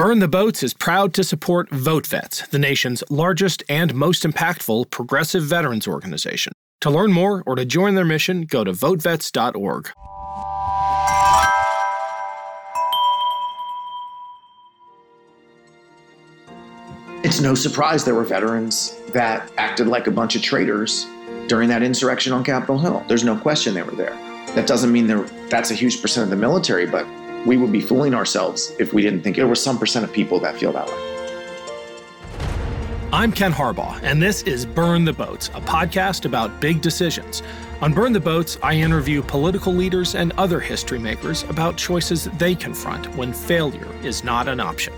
Burn the Boats is proud to support VoteVets, the nation's largest and most impactful progressive veterans organization. To learn more or to join their mission, go to votevets.org. It's no surprise there were veterans that acted like a bunch of traitors during that insurrection on Capitol Hill. There's no question they were there. That doesn't mean that's a huge percent of the military, but we would be fooling ourselves if we didn't think there were some percent of people that feel that way. I'm Ken Harbaugh, and this is Burn the Boats, a podcast about big decisions. On Burn the Boats, I interview political leaders and other history makers about choices they confront when failure is not an option.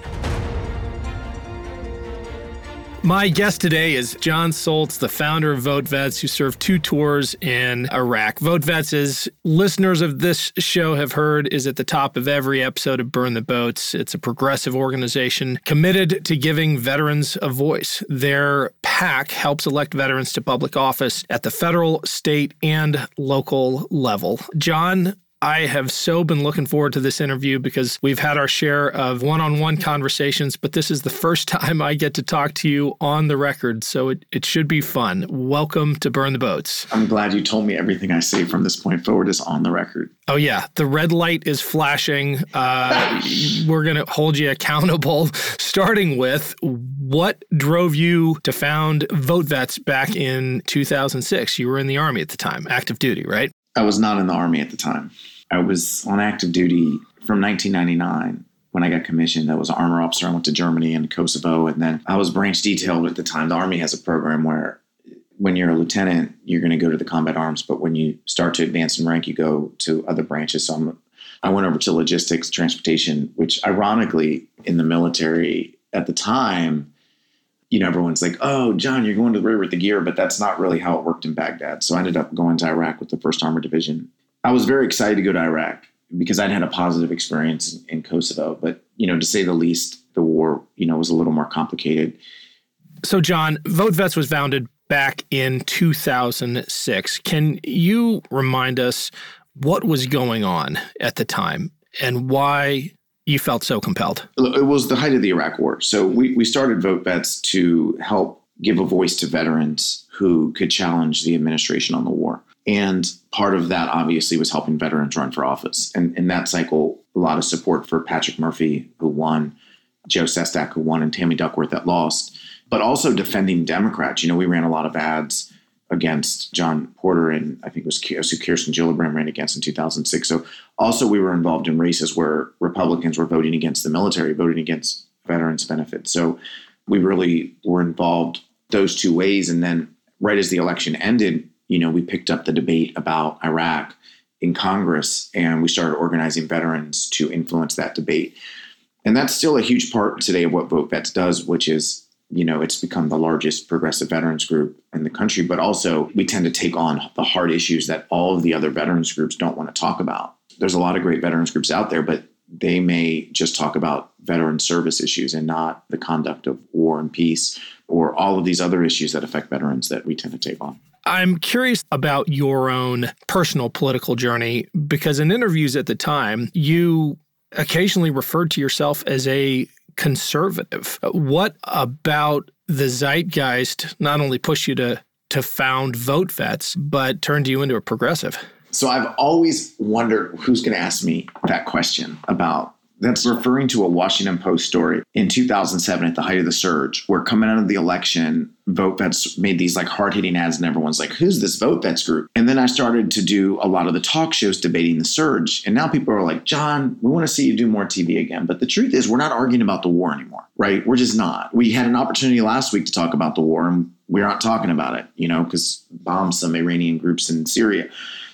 My guest today is Jon Soltz, the founder of Vote Vets, who served two tours in Iraq. Vote Vets, as listeners of this show have heard, is at the top of every episode of Burn the Boats. It's a progressive organization committed to giving veterans a voice. Their PAC helps elect veterans to public office at the federal, state, and local level. Jon, I have so been looking forward to this interview because we've had our share of one on one conversations, but this is the first time I get to talk to you on the record. So it, it should be fun. Welcome to Burn the Boats. I'm glad you told me everything I say from this point forward is on the record. Oh, yeah. The red light is flashing. Uh, we're going to hold you accountable, starting with what drove you to found Vote Vets back in 2006? You were in the Army at the time, active duty, right? I was not in the Army at the time. I was on active duty from 1999 when I got commissioned. I was an armor officer. I went to Germany and Kosovo, and then I was branch detailed at the time. The Army has a program where when you're a lieutenant, you're going to go to the combat arms, but when you start to advance in rank, you go to other branches. So I'm, I went over to logistics, transportation, which ironically in the military at the time, you know, everyone's like, oh, Jon, you're going to the river with the gear, but that's not really how it worked in Baghdad. So I ended up going to Iraq with the 1st Armored Division I was very excited to go to Iraq because I'd had a positive experience in Kosovo. But, you know, to say the least, the war, you know, was a little more complicated. So, Jon, Vote Vets was founded back in 2006. Can you remind us what was going on at the time and why you felt so compelled? It was the height of the Iraq War. So, we, we started Vote Vets to help give a voice to veterans who could challenge the administration on the war. And part of that obviously was helping veterans run for office. And in that cycle, a lot of support for Patrick Murphy, who won, Joe Sestak, who won, and Tammy Duckworth that lost, but also defending Democrats. You know, we ran a lot of ads against Jon Porter and I think it was Kirsten Gillibrand ran against in 2006. So also we were involved in races where Republicans were voting against the military, voting against veterans benefits. So we really were involved those two ways. And then right as the election ended, you know, we picked up the debate about Iraq in Congress and we started organizing veterans to influence that debate. And that's still a huge part today of what Vote Vets does, which is, you know, it's become the largest progressive veterans group in the country, but also we tend to take on the hard issues that all of the other veterans groups don't want to talk about. There's a lot of great veterans groups out there, but they may just talk about veteran service issues and not the conduct of war and peace or all of these other issues that affect veterans that we tend to take on. I'm curious about your own personal political journey because in interviews at the time, you occasionally referred to yourself as a conservative. What about the zeitgeist not only pushed you to to found Vote Vets, but turned you into a progressive? So I've always wondered who's going to ask me that question about that's referring to a Washington Post story in 2007 at the height of the surge, where coming out of the election, Vote Vets made these like hard hitting ads, and everyone's like, who's this Vote Vets group? And then I started to do a lot of the talk shows debating the surge. And now people are like, John, we want to see you do more TV again. But the truth is, we're not arguing about the war anymore, right? We're just not. We had an opportunity last week to talk about the war, and we're not talking about it, you know, because bombed some Iranian groups in Syria.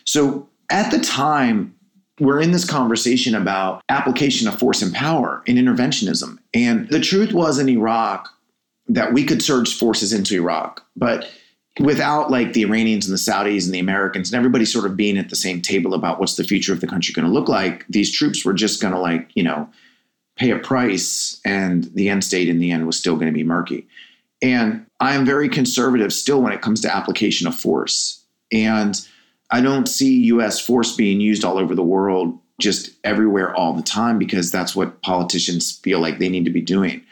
So at the time, we're in this conversation about application of force and power in interventionism. And the truth was in Iraq that we could surge forces into Iraq, but without like the Iranians and the Saudis and the Americans and everybody sort of being at the same table about what's the future of the country going to look like, these troops were just going to like, you know, pay a price and the end state in the end was still going to be murky. And I am very conservative still when it comes to application of force. And I don't see U.S. force being used all over the world just everywhere all the time because that's what politicians feel like they need to be doing.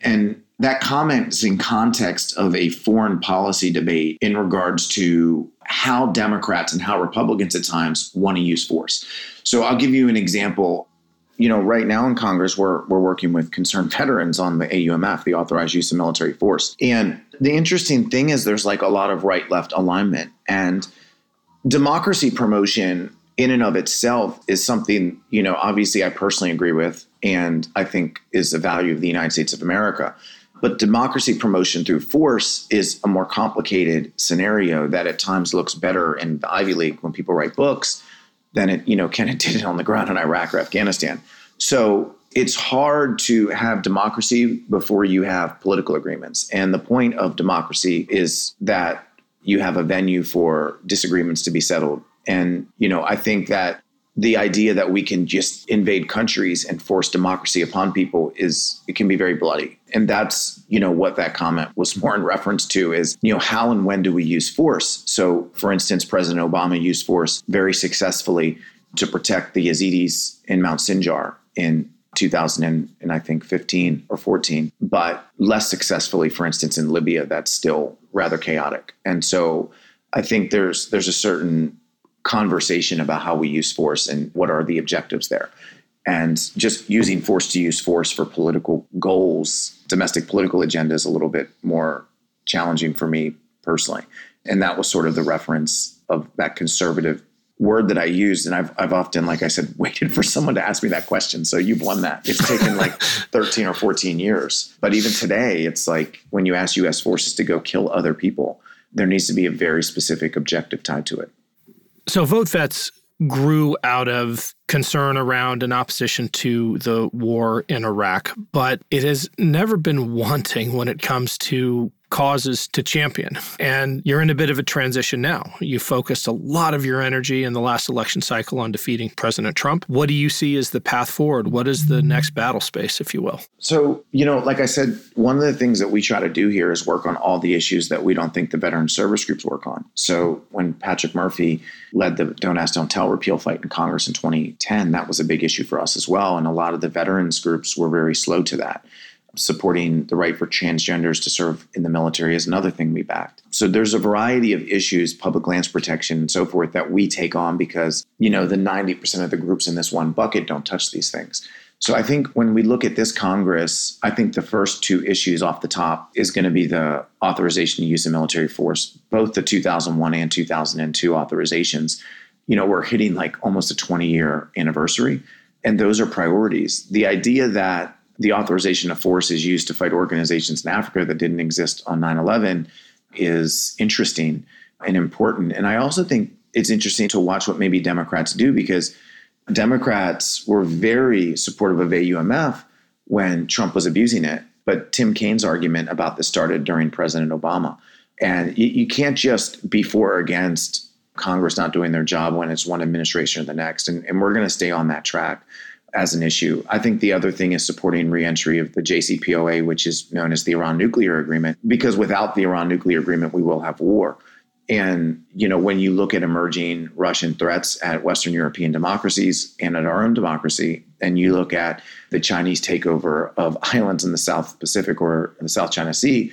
And that comment is in context of a foreign policy debate in regards to how Democrats and how Republicans at times want to use force. So I'll give you an example. You know, right now in Congress, we're, we're working with concerned veterans on the AUMF, the authorized use of military force. And the interesting thing is there's like a lot of right left alignment. And democracy promotion in and of itself is something, you know, obviously I personally agree with and I think is the value of the United States of America. But democracy promotion through force is a more complicated scenario that at times looks better in the Ivy League when people write books than it, you know, kind of did it on the ground in Iraq or Afghanistan. So it's hard to have democracy before you have political agreements. And the point of democracy is that you have a venue for disagreements to be settled. And, you know, I think that the idea that we can just invade countries and force democracy upon people is it can be very bloody and that's you know what that comment was more in reference to is you know how and when do we use force so for instance president obama used force very successfully to protect the yazidis in mount sinjar in 2000 and, and i think 15 or 14 but less successfully for instance in libya that's still rather chaotic and so i think there's there's a certain conversation about how we use force and what are the objectives there. And just using force to use force for political goals, domestic political agenda is a little bit more challenging for me personally. And that was sort of the reference of that conservative word that I used. And I've, I've often, like I said, waited for someone to ask me that question. So you've won that. It's taken like 13 or 14 years. But even today, it's like when you ask US forces to go kill other people, there needs to be a very specific objective tied to it. So vote vets grew out of concern around an opposition to the war in Iraq, but it has never been wanting when it comes to causes to champion. And you're in a bit of a transition now. You focused a lot of your energy in the last election cycle on defeating President Trump. What do you see as the path forward? What is the next battle space, if you will? So, you know, like I said, one of the things that we try to do here is work on all the issues that we don't think the veteran service groups work on. So, when Patrick Murphy led the Don't Ask, Don't Tell repeal fight in Congress in 2010, that was a big issue for us as well. And a lot of the veterans groups were very slow to that supporting the right for transgenders to serve in the military is another thing we backed. So there's a variety of issues, public lands protection and so forth, that we take on because, you know, the 90% of the groups in this one bucket don't touch these things. So I think when we look at this Congress, I think the first two issues off the top is going to be the authorization to use of military force, both the 2001 and 2002 authorizations. You know, we're hitting like almost a 20 year anniversary, and those are priorities. The idea that the authorization of force is used to fight organizations in Africa that didn't exist on 9 11 is interesting and important. And I also think it's interesting to watch what maybe Democrats do because Democrats were very supportive of AUMF when Trump was abusing it. But Tim Kaine's argument about this started during President Obama. And you, you can't just be for or against Congress not doing their job when it's one administration or the next. And, and we're going to stay on that track as an issue. I think the other thing is supporting reentry of the JCPOA, which is known as the Iran nuclear agreement, because without the Iran nuclear agreement, we will have war. And you know, when you look at emerging Russian threats at Western European democracies and at our own democracy, and you look at the Chinese takeover of islands in the South Pacific or the South China Sea,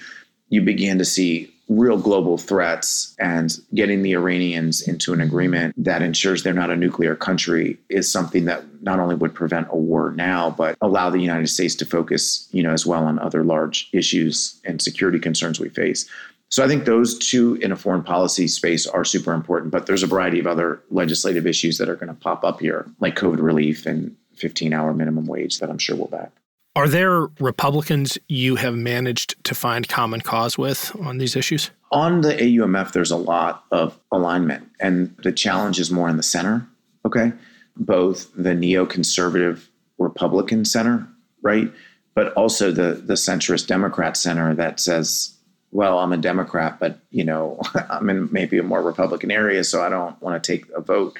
you begin to see real global threats and getting the Iranians into an agreement that ensures they're not a nuclear country is something that not only would prevent a war now but allow the United States to focus, you know, as well on other large issues and security concerns we face. So I think those two in a foreign policy space are super important, but there's a variety of other legislative issues that are going to pop up here like COVID relief and 15 hour minimum wage that I'm sure we'll back. Are there Republicans you have managed to find common cause with on these issues? On the AUMF, there's a lot of alignment, and the challenge is more in the center. Okay. Both the neoconservative Republican center, right? But also the, the centrist Democrat center that says, well, I'm a Democrat, but you know, I'm in maybe a more Republican area, so I don't want to take a vote.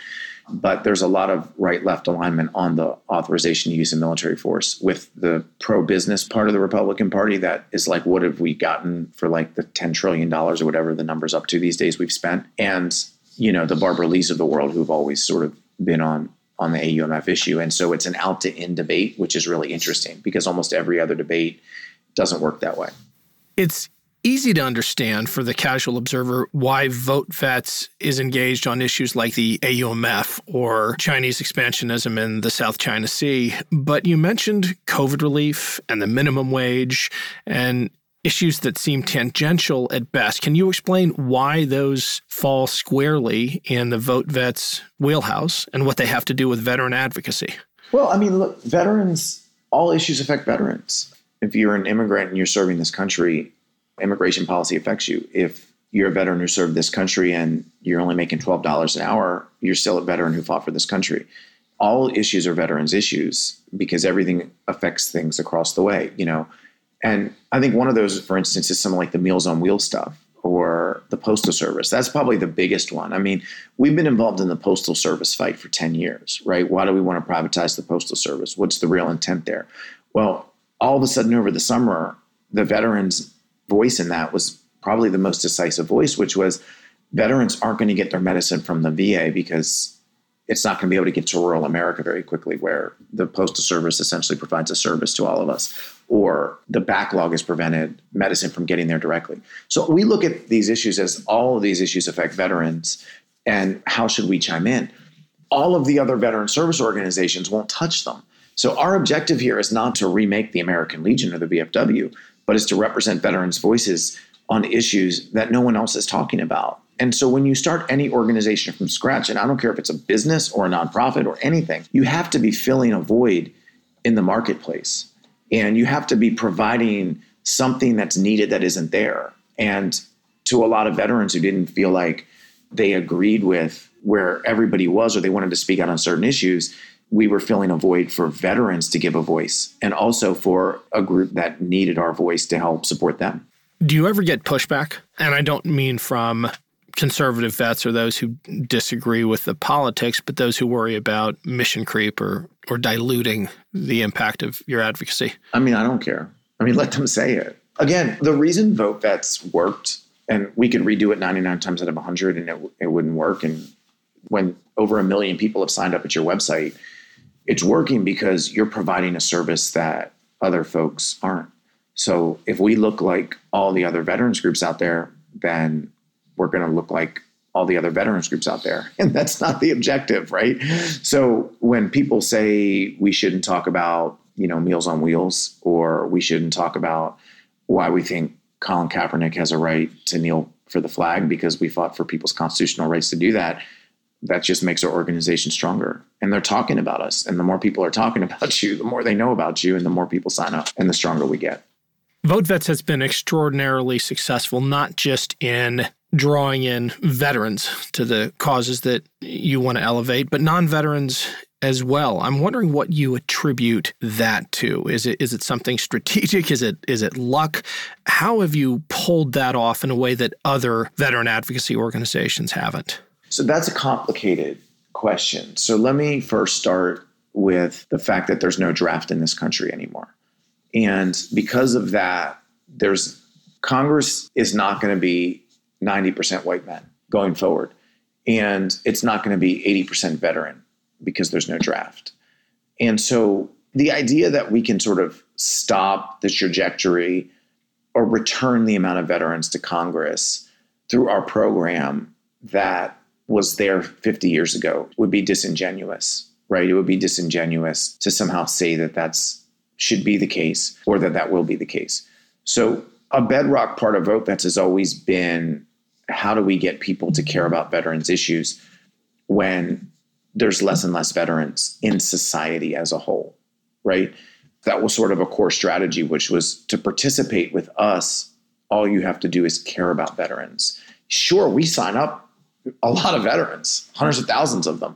But there's a lot of right left alignment on the authorization to use a military force with the pro business part of the Republican Party that is like, what have we gotten for like the $10 trillion or whatever the number's up to these days we've spent? And, you know, the Barbara Lees of the world who've always sort of been on on the AUMF issue. And so it's an out to in debate, which is really interesting because almost every other debate doesn't work that way. It's easy to understand for the casual observer why Vote Vets is engaged on issues like the AUMF or Chinese expansionism in the South China Sea. But you mentioned COVID relief and the minimum wage and issues that seem tangential at best. Can you explain why those fall squarely in the Vote Vets wheelhouse and what they have to do with veteran advocacy? Well, I mean, look, veterans, all issues affect veterans. If you're an immigrant and you're serving this country, immigration policy affects you. If you're a veteran who served this country and you're only making $12 an hour, you're still a veteran who fought for this country. All issues are veterans' issues because everything affects things across the way, you know. And I think one of those, for instance, is something like the Meals on Wheels stuff or the Postal Service. That's probably the biggest one. I mean, we've been involved in the Postal Service fight for 10 years, right? Why do we want to privatize the Postal Service? What's the real intent there? Well, all of a sudden over the summer, the veterans voice in that was probably the most decisive voice, which was veterans aren't going to get their medicine from the VA because it's not going to be able to get to rural America very quickly, where the Postal Service essentially provides a service to all of us, or the backlog has prevented medicine from getting there directly. So we look at these issues as all of these issues affect veterans, and how should we chime in? All of the other veteran service organizations won't touch them. So our objective here is not to remake the American Legion or the VFW, but it's to represent veterans' voices on issues that no one else is talking about. And so when you start any organization from scratch, and I don't care if it's a business or a nonprofit or anything, you have to be filling a void in the marketplace. And you have to be providing something that's needed that isn't there. And to a lot of veterans who didn't feel like they agreed with where everybody was or they wanted to speak out on certain issues, we were filling a void for veterans to give a voice and also for a group that needed our voice to help support them. Do you ever get pushback? And I don't mean from conservative vets or those who disagree with the politics, but those who worry about mission creep or or diluting the impact of your advocacy. I mean, I don't care. I mean, let them say it. Again, the reason vote vets worked, and we could redo it 99 times out of 100 and it, it wouldn't work. And when over a million people have signed up at your website, it's working because you're providing a service that other folks aren't. So if we look like all the other veterans groups out there, then we're going to look like all the other veterans groups out there. And that's not the objective, right? So when people say we shouldn't talk about, you know, Meals on Wheels or we shouldn't talk about why we think Colin Kaepernick has a right to kneel for the flag because we fought for people's constitutional rights to do that, that just makes our organization stronger. And they're talking about us. And the more people are talking about you, the more they know about you, and the more people sign up, and the stronger we get. VoteVets has been extraordinarily successful, not just in drawing in veterans to the causes that you want to elevate, but non veterans as well. I'm wondering what you attribute that to. Is it is it something strategic? Is it is it luck? How have you pulled that off in a way that other veteran advocacy organizations haven't? So that's a complicated question. So let me first start with the fact that there's no draft in this country anymore. And because of that, there's Congress is not going to be 90% white men going forward. And it's not going to be 80% veteran because there's no draft. And so the idea that we can sort of stop the trajectory or return the amount of veterans to Congress through our program that was there 50 years ago would be disingenuous, right? It would be disingenuous to somehow say that that's should be the case or that that will be the case. So a bedrock part of vote vets has always been how do we get people to care about veterans issues when there's less and less veterans in society as a whole, right? That was sort of a core strategy, which was to participate with us. All you have to do is care about veterans. Sure, we sign up a lot of veterans, hundreds of thousands of them.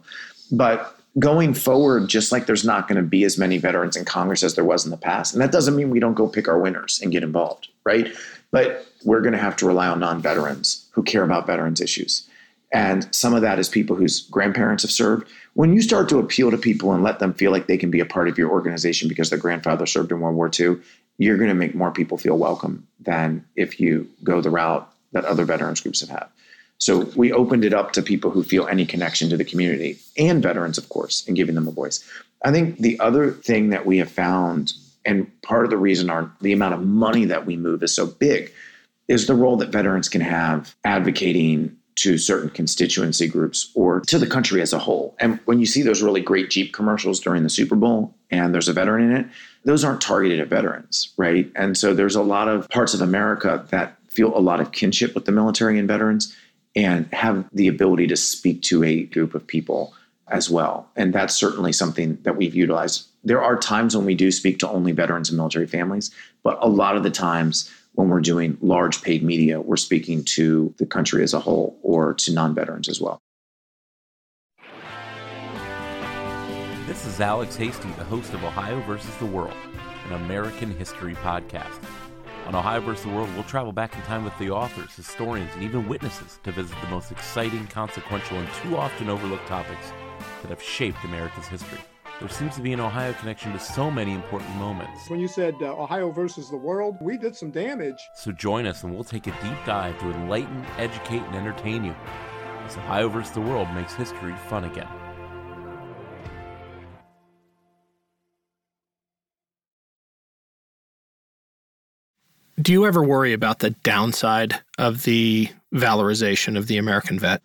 But going forward, just like there's not going to be as many veterans in Congress as there was in the past. And that doesn't mean we don't go pick our winners and get involved, right? But we're going to have to rely on non veterans who care about veterans issues. And some of that is people whose grandparents have served. When you start to appeal to people and let them feel like they can be a part of your organization because their grandfather served in World War II, you're going to make more people feel welcome than if you go the route that other veterans groups have had. So we opened it up to people who feel any connection to the community and veterans, of course, and giving them a voice. I think the other thing that we have found, and part of the reason our the amount of money that we move is so big, is the role that veterans can have advocating to certain constituency groups or to the country as a whole. And when you see those really great Jeep commercials during the Super Bowl and there's a veteran in it, those aren't targeted at veterans, right? And so there's a lot of parts of America that feel a lot of kinship with the military and veterans and have the ability to speak to a group of people as well. And that's certainly something that we've utilized. There are times when we do speak to only veterans and military families, but a lot of the times when we're doing large paid media, we're speaking to the country as a whole or to non veterans as well. This is Alex Hasty, the host of Ohio versus the World, an American history podcast. On Ohio vs. the World, we'll travel back in time with the authors, historians, and even witnesses to visit the most exciting, consequential, and too often overlooked topics that have shaped America's history. There seems to be an Ohio connection to so many important moments. When you said uh, Ohio versus the world, we did some damage. So join us and we'll take a deep dive to enlighten, educate, and entertain you as Ohio versus the world makes history fun again. Do you ever worry about the downside of the valorization of the American vet?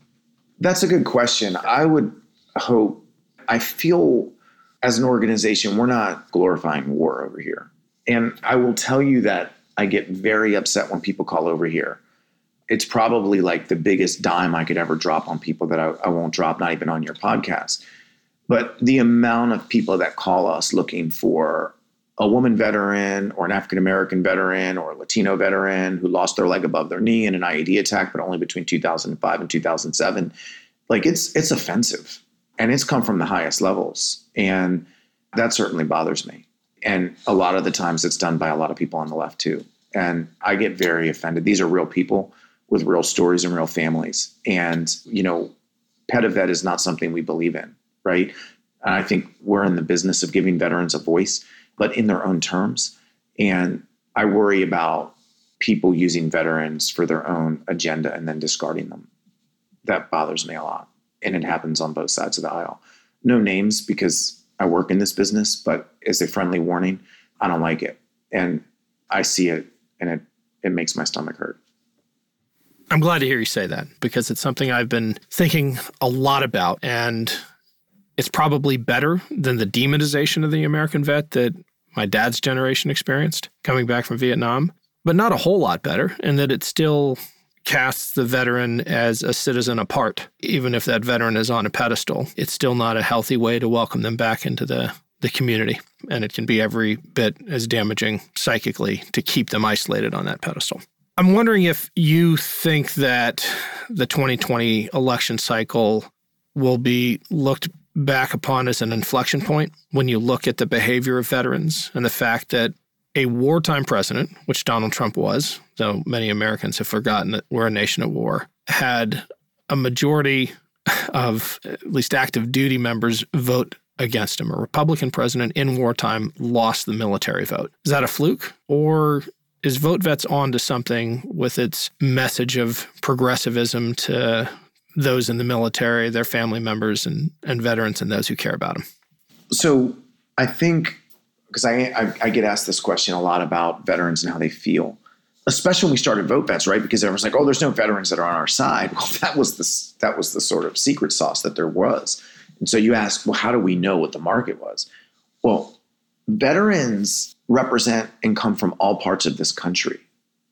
That's a good question. I would hope, I feel as an organization, we're not glorifying war over here. And I will tell you that I get very upset when people call over here. It's probably like the biggest dime I could ever drop on people that I, I won't drop, not even on your podcast. But the amount of people that call us looking for a woman veteran or an African American veteran or a Latino veteran who lost their leg above their knee in an IED attack, but only between 2005 and 2007. Like it's it's offensive, and it's come from the highest levels, and that certainly bothers me. And a lot of the times, it's done by a lot of people on the left too, and I get very offended. These are real people with real stories and real families, and you know, pet-a-vet is not something we believe in, right? And I think we're in the business of giving veterans a voice but in their own terms. And I worry about people using veterans for their own agenda and then discarding them. That bothers me a lot. And it happens on both sides of the aisle. No names because I work in this business, but as a friendly warning, I don't like it. And I see it and it, it makes my stomach hurt. I'm glad to hear you say that because it's something I've been thinking a lot about. And it's probably better than the demonization of the American vet that my dad's generation experienced coming back from Vietnam, but not a whole lot better, in that it still casts the veteran as a citizen apart. Even if that veteran is on a pedestal, it's still not a healthy way to welcome them back into the, the community. And it can be every bit as damaging psychically to keep them isolated on that pedestal. I'm wondering if you think that the 2020 election cycle will be looked back upon as an inflection point when you look at the behavior of veterans and the fact that a wartime president, which Donald Trump was, though many Americans have forgotten that we're a nation at war, had a majority of at least active duty members vote against him. A Republican president in wartime lost the military vote. Is that a fluke? Or is Vote Vets on to something with its message of progressivism to those in the military, their family members, and, and veterans, and those who care about them? So I think because I, I, I get asked this question a lot about veterans and how they feel, especially when we started Vote Vets, right? Because everyone's like, "Oh, there's no veterans that are on our side." Well, that was the that was the sort of secret sauce that there was. And so you ask, well, how do we know what the market was? Well, veterans represent and come from all parts of this country,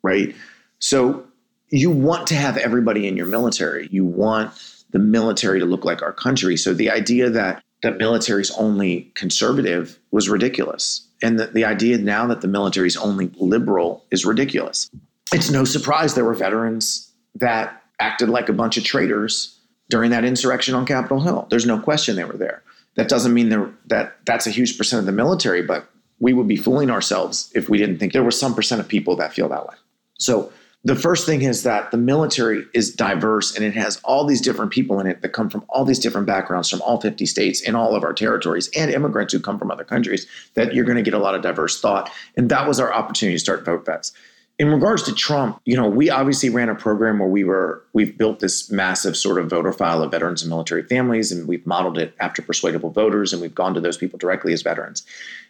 right? So you want to have everybody in your military. You want the military to look like our country. So the idea that the military is only conservative was ridiculous. And the, the idea now that the military is only liberal is ridiculous. It's no surprise there were veterans that acted like a bunch of traitors during that insurrection on Capitol Hill. There's no question they were there. That doesn't mean that that's a huge percent of the military, but we would be fooling ourselves if we didn't think there was some percent of people that feel that way. So the first thing is that the military is diverse and it has all these different people in it that come from all these different backgrounds from all 50 states in all of our territories and immigrants who come from other countries that you're going to get a lot of diverse thought and that was our opportunity to start vote vets in regards to Trump, you know, we obviously ran a program where we were we've built this massive sort of voter file of veterans and military families, and we've modeled it after persuadable voters, and we've gone to those people directly as veterans.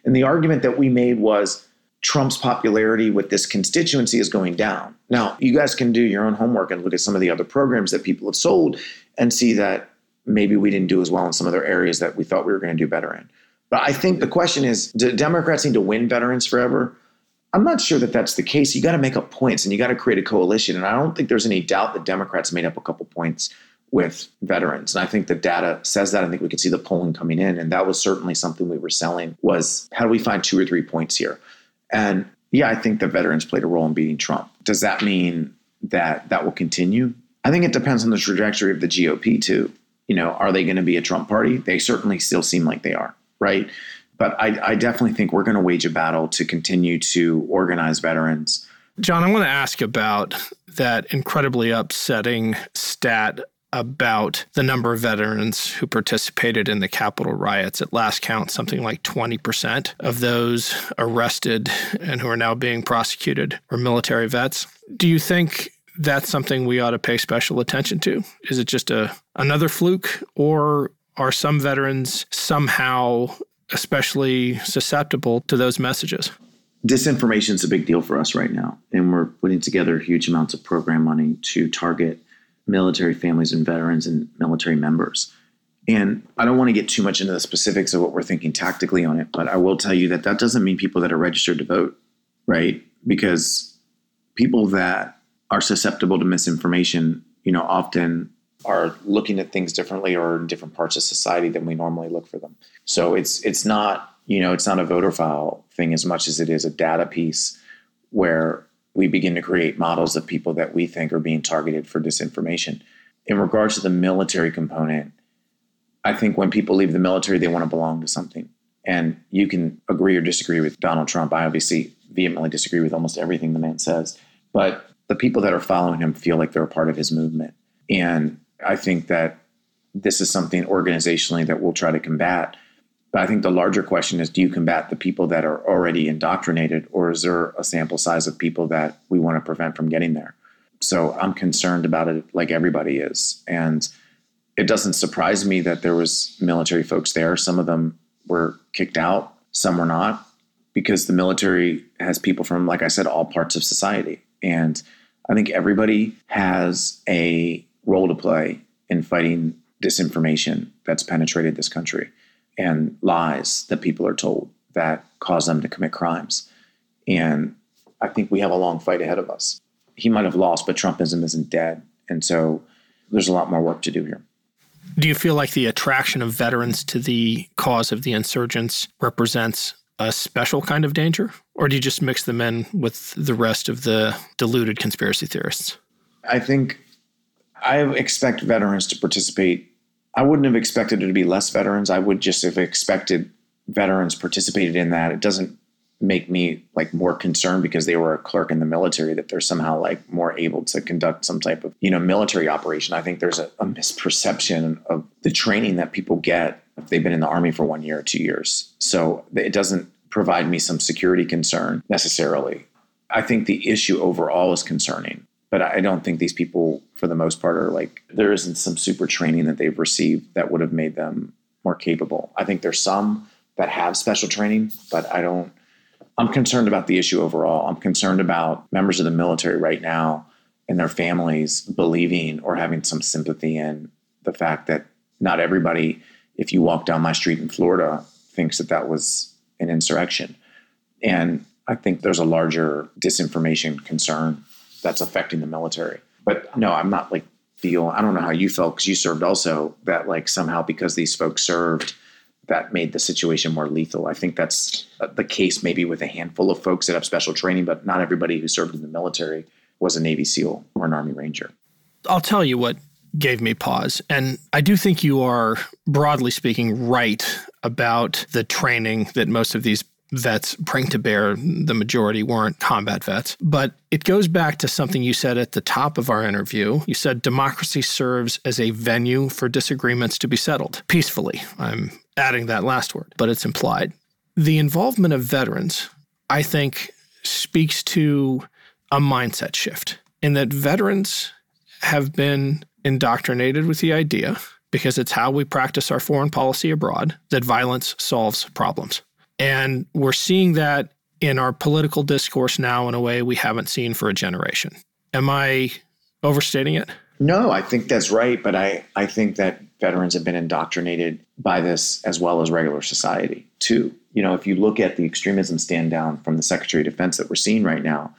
And the argument that we made was Trump's popularity with this constituency is going down. Now, you guys can do your own homework and look at some of the other programs that people have sold and see that maybe we didn't do as well in some other areas that we thought we were going to do better in. But I think the question is do Democrats need to win veterans forever? I'm not sure that that's the case. You got to make up points and you got to create a coalition. And I don't think there's any doubt that Democrats made up a couple points with veterans. And I think the data says that. I think we could see the polling coming in. And that was certainly something we were selling was how do we find two or three points here? And yeah, I think the veterans played a role in beating Trump. Does that mean that that will continue? I think it depends on the trajectory of the GOP too. You know, are they going to be a Trump party? They certainly still seem like they are, right? But I, I definitely think we're going to wage a battle to continue to organize veterans. Jon, I want to ask about that incredibly upsetting stat about the number of veterans who participated in the Capitol riots. At last count, something like 20% of those arrested and who are now being prosecuted were military vets. Do you think that's something we ought to pay special attention to? Is it just a another fluke or are some veterans somehow especially susceptible to those messages? Disinformation is a big deal for us right now, and we're putting together huge amounts of program money to target military families and veterans and military members. And I don't want to get too much into the specifics of what we're thinking tactically on it, but I will tell you that that doesn't mean people that are registered to vote, right? Because people that are susceptible to misinformation, you know, often are looking at things differently or in different parts of society than we normally look for them. So it's it's not you know it's not a voter file thing as much as it is a data piece where we begin to create models of people that we think are being targeted for disinformation. In regards to the military component, I think when people leave the military, they want to belong to something. And you can agree or disagree with Donald Trump. I obviously vehemently disagree with almost everything the man says. But the people that are following him feel like they're a part of his movement. And I think that this is something organizationally that we'll try to combat. But I think the larger question is do you combat the people that are already indoctrinated, or is there a sample size of people that we want to prevent from getting there? So I'm concerned about it like everybody is. And it doesn't surprise me that there was military folks there. Some of them were kicked out, some were not, because the military has people from, like I said, all parts of society. And I think everybody has a role to play in fighting disinformation that's penetrated this country and lies that people are told that cause them to commit crimes. And I think we have a long fight ahead of us. He might have lost, but Trumpism isn't dead. And so there's a lot more work to do here. Do you feel like the attraction of veterans to the cause of the insurgents represents a special kind of danger? Or do you just mix them in with the rest of the deluded conspiracy theorists? I think I expect veterans to participate. I wouldn't have expected it to be less veterans. I would just have expected veterans participated in that. It doesn't make me like more concerned because they were a clerk in the military that they're somehow like more able to conduct some type of you know military operation i think there's a, a misperception of the training that people get if they've been in the army for one year or two years so it doesn't provide me some security concern necessarily i think the issue overall is concerning but I don't think these people, for the most part, are like there isn't some super training that they've received that would have made them more capable. I think there's some that have special training, but I don't. I'm concerned about the issue overall. I'm concerned about members of the military right now and their families believing or having some sympathy in the fact that not everybody, if you walk down my street in Florida, thinks that that was an insurrection. And I think there's a larger disinformation concern that's affecting the military. But no, I'm not like feel. I don't know how you felt because you served also. That like somehow because these folks served, that made the situation more lethal. I think that's uh, the case maybe with a handful of folks that have special training, but not everybody who served in the military was a Navy SEAL or an Army Ranger. I'll tell you what gave me pause. And I do think you are, broadly speaking, right about the training that most of these vets bring to bear. The majority weren't combat vets. But it goes back to something you said at the top of our interview. You said democracy serves as a venue for disagreements to be settled peacefully. I'm adding that last word, but it's implied. The involvement of veterans, I think, speaks to a mindset shift in that veterans have been indoctrinated with the idea, because it's how we practice our foreign policy abroad, that violence solves problems. And we're seeing that in our political discourse now in a way we haven't seen for a generation. Am I overstating it? No, I think that's right. But I, I think that veterans have been indoctrinated by this as well as regular society, too. You know, if you look at the extremism stand down from the Secretary of Defense that we're seeing right now,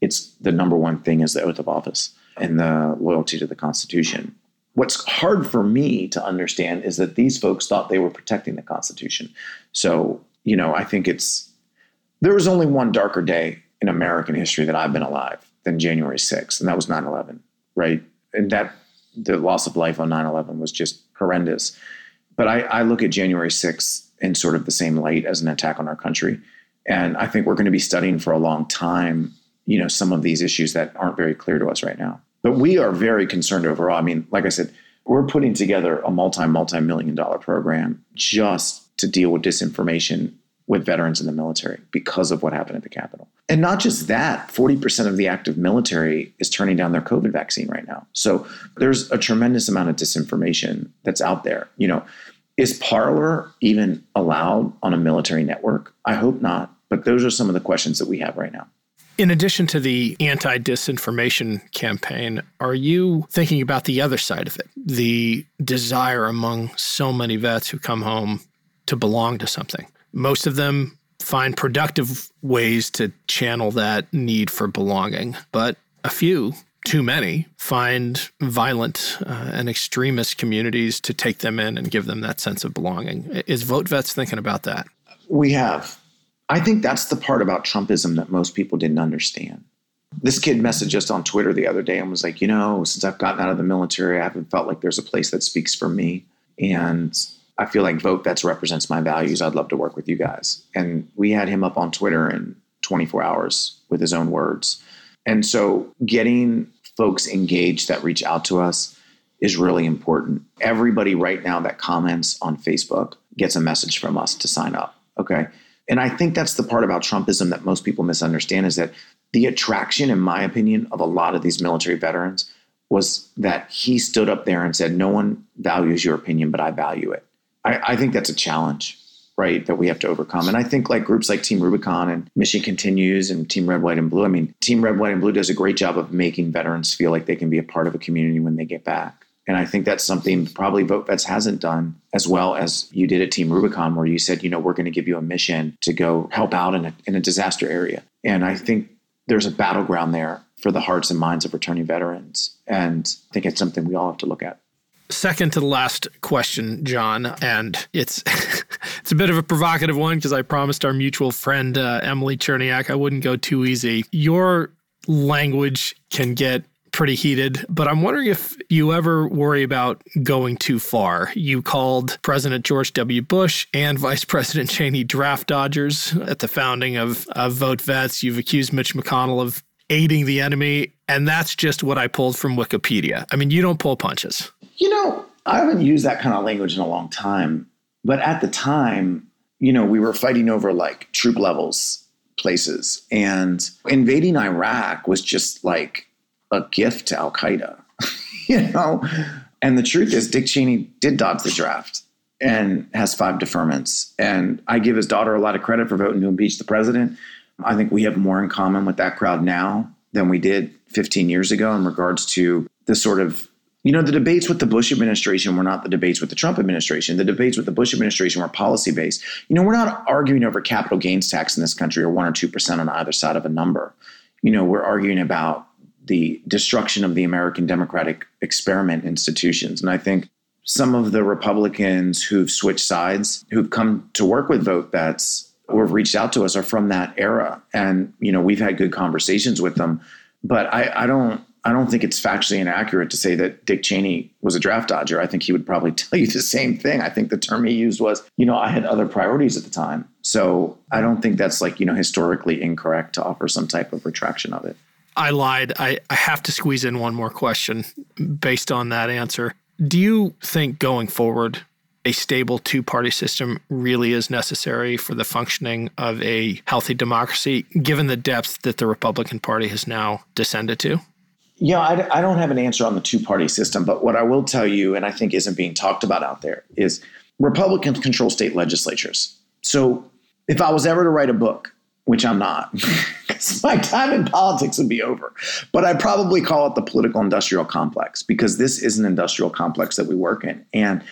it's the number one thing is the oath of office and the loyalty to the Constitution. What's hard for me to understand is that these folks thought they were protecting the Constitution. So, you know, I think it's there was only one darker day in American history that I've been alive than January 6th, and that was 9 11, right? And that the loss of life on 9 11 was just horrendous. But I, I look at January 6th in sort of the same light as an attack on our country. And I think we're going to be studying for a long time, you know, some of these issues that aren't very clear to us right now. But we are very concerned overall. I mean, like I said, we're putting together a multi, multi million dollar program just to deal with disinformation with veterans in the military because of what happened at the Capitol. And not just that, 40% of the active military is turning down their COVID vaccine right now. So there's a tremendous amount of disinformation that's out there. You know, is Parler even allowed on a military network? I hope not. But those are some of the questions that we have right now. In addition to the anti disinformation campaign, are you thinking about the other side of it? The desire among so many vets who come home to belong to something. Most of them find productive ways to channel that need for belonging, but a few, too many, find violent uh, and extremist communities to take them in and give them that sense of belonging. Is Vote Vets thinking about that? We have. I think that's the part about Trumpism that most people didn't understand. This kid messaged us on Twitter the other day and was like, you know, since I've gotten out of the military, I haven't felt like there's a place that speaks for me. And I feel like Vote Vets represents my values. I'd love to work with you guys. And we had him up on Twitter in 24 hours with his own words. And so getting folks engaged that reach out to us is really important. Everybody right now that comments on Facebook gets a message from us to sign up. Okay. And I think that's the part about Trumpism that most people misunderstand is that the attraction, in my opinion, of a lot of these military veterans was that he stood up there and said, No one values your opinion, but I value it. I, I, think that's a challenge, right, that we have to overcome. And I think like groups like Team Rubicon and Mission Continues and Team Red, White, and Blue, I mean, Team Red, White, and Blue does a great job of making veterans feel like they can be a part of a community when they get back. And I think that's something probably Vote Vets hasn't done as well as you did at Team Rubicon, where you said, you know, we're going to give you a mission to go help out in a, in a disaster area. And I think there's a battleground there for the hearts and minds of returning veterans. And I think it's something we all have to look at. Second to the last question, Jon, and it's it's a bit of a provocative one because I promised our mutual friend uh, Emily Cherniak I wouldn't go too easy. Your language can get pretty heated, but I'm wondering if you ever worry about going too far. You called President George W. Bush and Vice President Cheney draft dodgers at the founding of, of Vote Vets. You've accused Mitch McConnell of aiding the enemy, and that's just what I pulled from Wikipedia. I mean, you don't pull punches. You know, I haven't used that kind of language in a long time, but at the time, you know, we were fighting over like troop levels places and invading Iraq was just like a gift to Al Qaeda, you know? And the truth is, Dick Cheney did dodge the draft and has five deferments. And I give his daughter a lot of credit for voting to impeach the president. I think we have more in common with that crowd now than we did 15 years ago in regards to the sort of you know, the debates with the Bush administration were not the debates with the Trump administration. The debates with the Bush administration were policy based. You know, we're not arguing over capital gains tax in this country or one or 2% on either side of a number. You know, we're arguing about the destruction of the American democratic experiment institutions. And I think some of the Republicans who've switched sides, who've come to work with Vote Vets or have reached out to us are from that era. And, you know, we've had good conversations with them. But I, I don't I don't think it's factually inaccurate to say that Dick Cheney was a draft dodger. I think he would probably tell you the same thing. I think the term he used was, you know, I had other priorities at the time. So I don't think that's like, you know, historically incorrect to offer some type of retraction of it. I lied. I, I have to squeeze in one more question based on that answer. Do you think going forward a stable two party system really is necessary for the functioning of a healthy democracy, given the depth that the Republican Party has now descended to? Yeah, I, I don't have an answer on the two party system, but what I will tell you, and I think isn't being talked about out there, is Republicans control state legislatures. So if I was ever to write a book, which I'm not, because my time in politics would be over, but I'd probably call it the political industrial complex because this is an industrial complex that we work in. And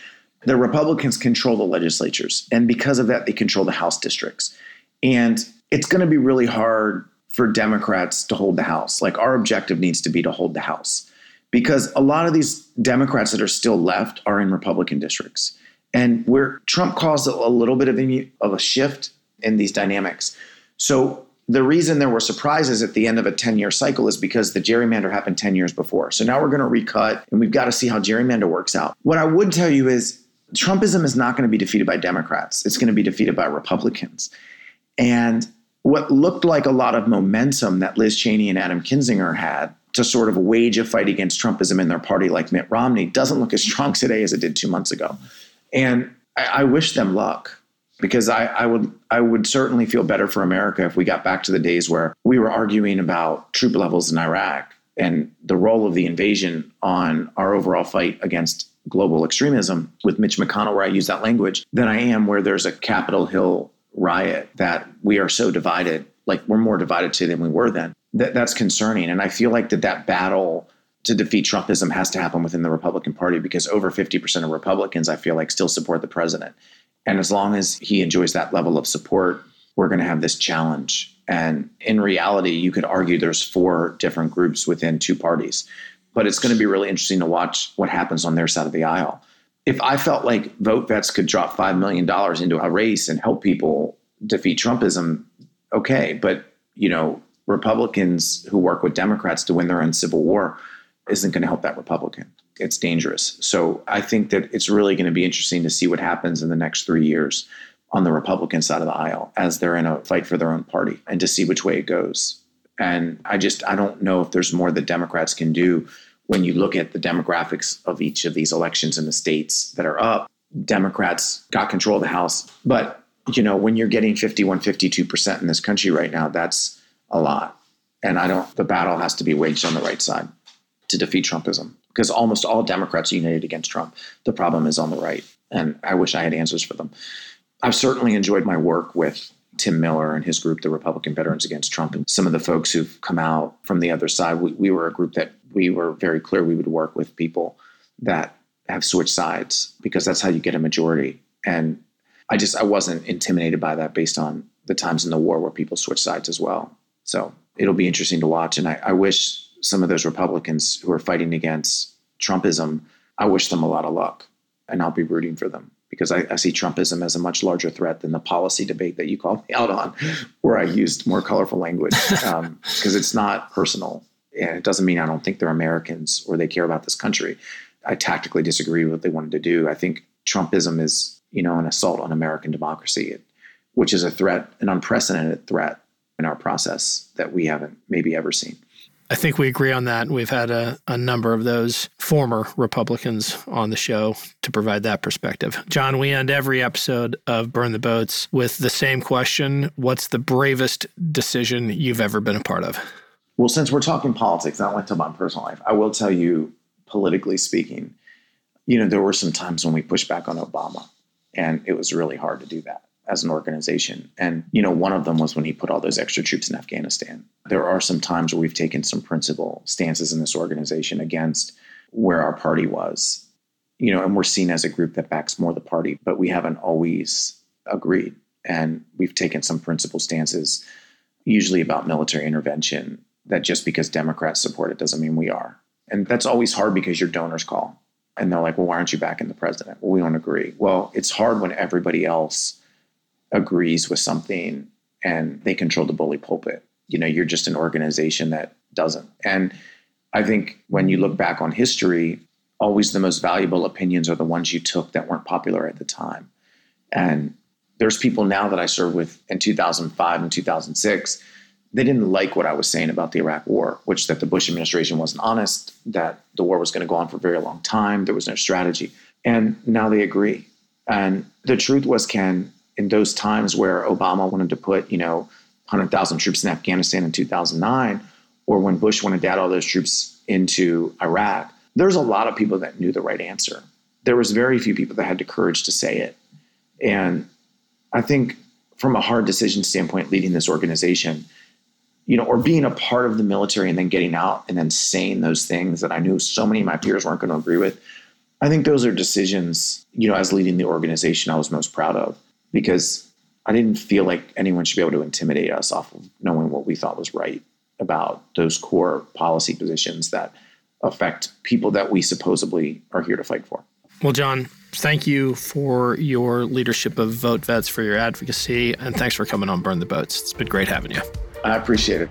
the Republicans control the legislatures. And because of that, they control the House districts. And it's going to be really hard for Democrats to hold the House. Like our objective needs to be to hold the House because a lot of these Democrats that are still left are in Republican districts. And where Trump caused a little bit of a, of a shift in these dynamics. So the reason there were surprises at the end of a 10 year cycle is because the gerrymander happened 10 years before. So now we're going to recut and we've got to see how gerrymander works out. What I would tell you is Trumpism is not going to be defeated by Democrats, it's going to be defeated by Republicans. And what looked like a lot of momentum that Liz Cheney and Adam Kinzinger had to sort of wage a fight against Trumpism in their party, like Mitt Romney, doesn't look as strong today as it did two months ago. And I, I wish them luck because I, I, would I would certainly feel better for America if we got back to the days where we were arguing about troop levels in Iraq and the role of the invasion on our overall fight against global extremism with Mitch McConnell, where I use that language, than I am where there's a Capitol Hill riot that we are so divided like we're more divided today than we were then. That, that's concerning. And i feel like that that battle to defeat trumpism has to happen within the republican party because over 50% of republicans i feel like still support the president. And as long as he enjoys that level of support we're going to have this challenge. And in reality you could argue there's four different groups within two parties but it's going to be really interesting to watch what happens on their side of the aisle if I felt like VoteVets could drop $5 million into a race and help people defeat Trumpism, okay. But, you know, Republicans who work with Democrats to win their own civil war isn't going to help that Republican. It's dangerous. So I think that it's really going to be interesting to see what happens in the next three years on the Republican side of the aisle as they're in a fight for their own party and to see which way it goes. And I just, I don't know if there's more that Democrats can do when you look at the demographics of each of these elections in the states that are up, Democrats got control of the House. But, you know, when you're getting 51, 52% in this country right now, that's a lot. And I don't, the battle has to be waged on the right side to defeat Trumpism because almost all Democrats are united against Trump. The problem is on the right. And I wish I had answers for them. I've certainly enjoyed my work with Tim Miller and his group, the Republican Veterans Against Trump, and some of the folks who've come out from the other side. We, we were a group that we were very clear we would work with people that have switched sides because that's how you get a majority. And I just I wasn't intimidated by that based on the times in the war where people switch sides as well. So it'll be interesting to watch. And I, I wish some of those Republicans who are fighting against Trumpism, I wish them a lot of luck. And I'll be rooting for them because I, I, see Trumpism as a much larger threat than the policy debate that you called me out on, where I used more colorful language because um, it's not personal. And it doesn't mean I don't think they're Americans or they care about this country. I tactically disagree with what they wanted to do. I think Trumpism is, you know, an assault on American democracy, which is a threat, an unprecedented threat in our process that we haven't maybe ever seen. I think we agree on that. We've had a, a number of those former Republicans on the show to provide that perspective. Jon, we end every episode of Burn the Boats with the same question What's the bravest decision you've ever been a part of? Well, since we're talking politics, I like to about personal life. I will tell you, politically speaking, you know, there were some times when we pushed back on Obama, and it was really hard to do that as an organization. And, you know, one of them was when he put all those extra troops in Afghanistan. There are some times where we've taken some principle stances in this organization against where our party was, you know, and we're seen as a group that backs more the party, but we haven't always agreed. And we've taken some principle stances, usually about military intervention, that just because Democrats support it doesn't mean we are. And that's always hard because your donors call and they're like, well, why aren't you backing the president? Well, we don't agree. Well, it's hard when everybody else agrees with something and they control the bully pulpit. You know, you're just an organization that doesn't. And I think when you look back on history, always the most valuable opinions are the ones you took that weren't popular at the time. And there's people now that I served with in 2005 and 2006 they didn't like what I was saying about the Iraq war, which that the Bush administration wasn't honest, that the war was going to go on for a very long time, there was no strategy. And now they agree. And the truth was, Ken, in those times where Obama wanted to put, you know, 100,000 troops in Afghanistan in 2009, or when Bush wanted to add all those troops into Iraq, there's a lot of people that knew the right answer. There was very few people that had the courage to say it. And I think from a hard decision standpoint, leading this organization, you know, or being a part of the military and then getting out and then saying those things that I knew so many of my peers weren't going to agree with. I think those are decisions, you know, as leading the organization, I was most proud of because I didn't feel like anyone should be able to intimidate us off of knowing what we thought was right about those core policy positions that affect people that we supposedly are here to fight for. Well, Jon, thank you for your leadership of VoteVets, for your advocacy, and thanks for coming on Burn the Boats. It's been great having you. I appreciate it.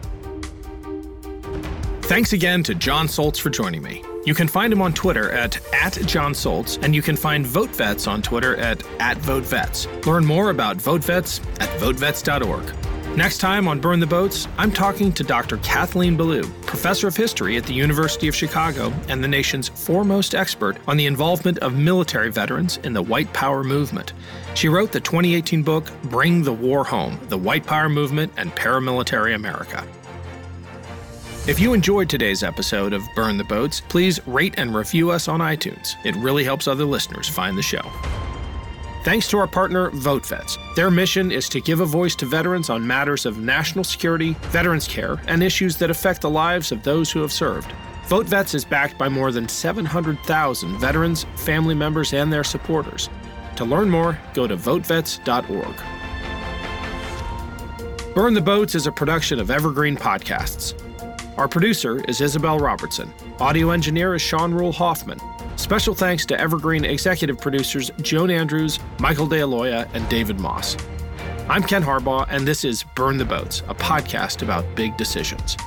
Thanks again to Jon Soltz for joining me. You can find him on Twitter at, at Jon Soltz, and you can find VoteVets on Twitter at, at VoteVets. Learn more about VoteVets at votevets.org. Next time on Burn the Boats, I'm talking to Dr. Kathleen Belew, professor of history at the University of Chicago and the nation's foremost expert on the involvement of military veterans in the White Power movement. She wrote the 2018 book Bring the War Home The White Power Movement and Paramilitary America. If you enjoyed today's episode of Burn the Boats, please rate and review us on iTunes. It really helps other listeners find the show. Thanks to our partner, VoteVets. Their mission is to give a voice to veterans on matters of national security, veterans care, and issues that affect the lives of those who have served. VoteVets is backed by more than 700,000 veterans, family members, and their supporters. To learn more, go to votevets.org. Burn the Boats is a production of Evergreen Podcasts. Our producer is Isabel Robertson. Audio engineer is Sean Rule Hoffman. Special thanks to Evergreen executive producers Joan Andrews, Michael DeAloia, and David Moss. I'm Ken Harbaugh, and this is Burn the Boats, a podcast about big decisions.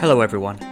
Hello, everyone.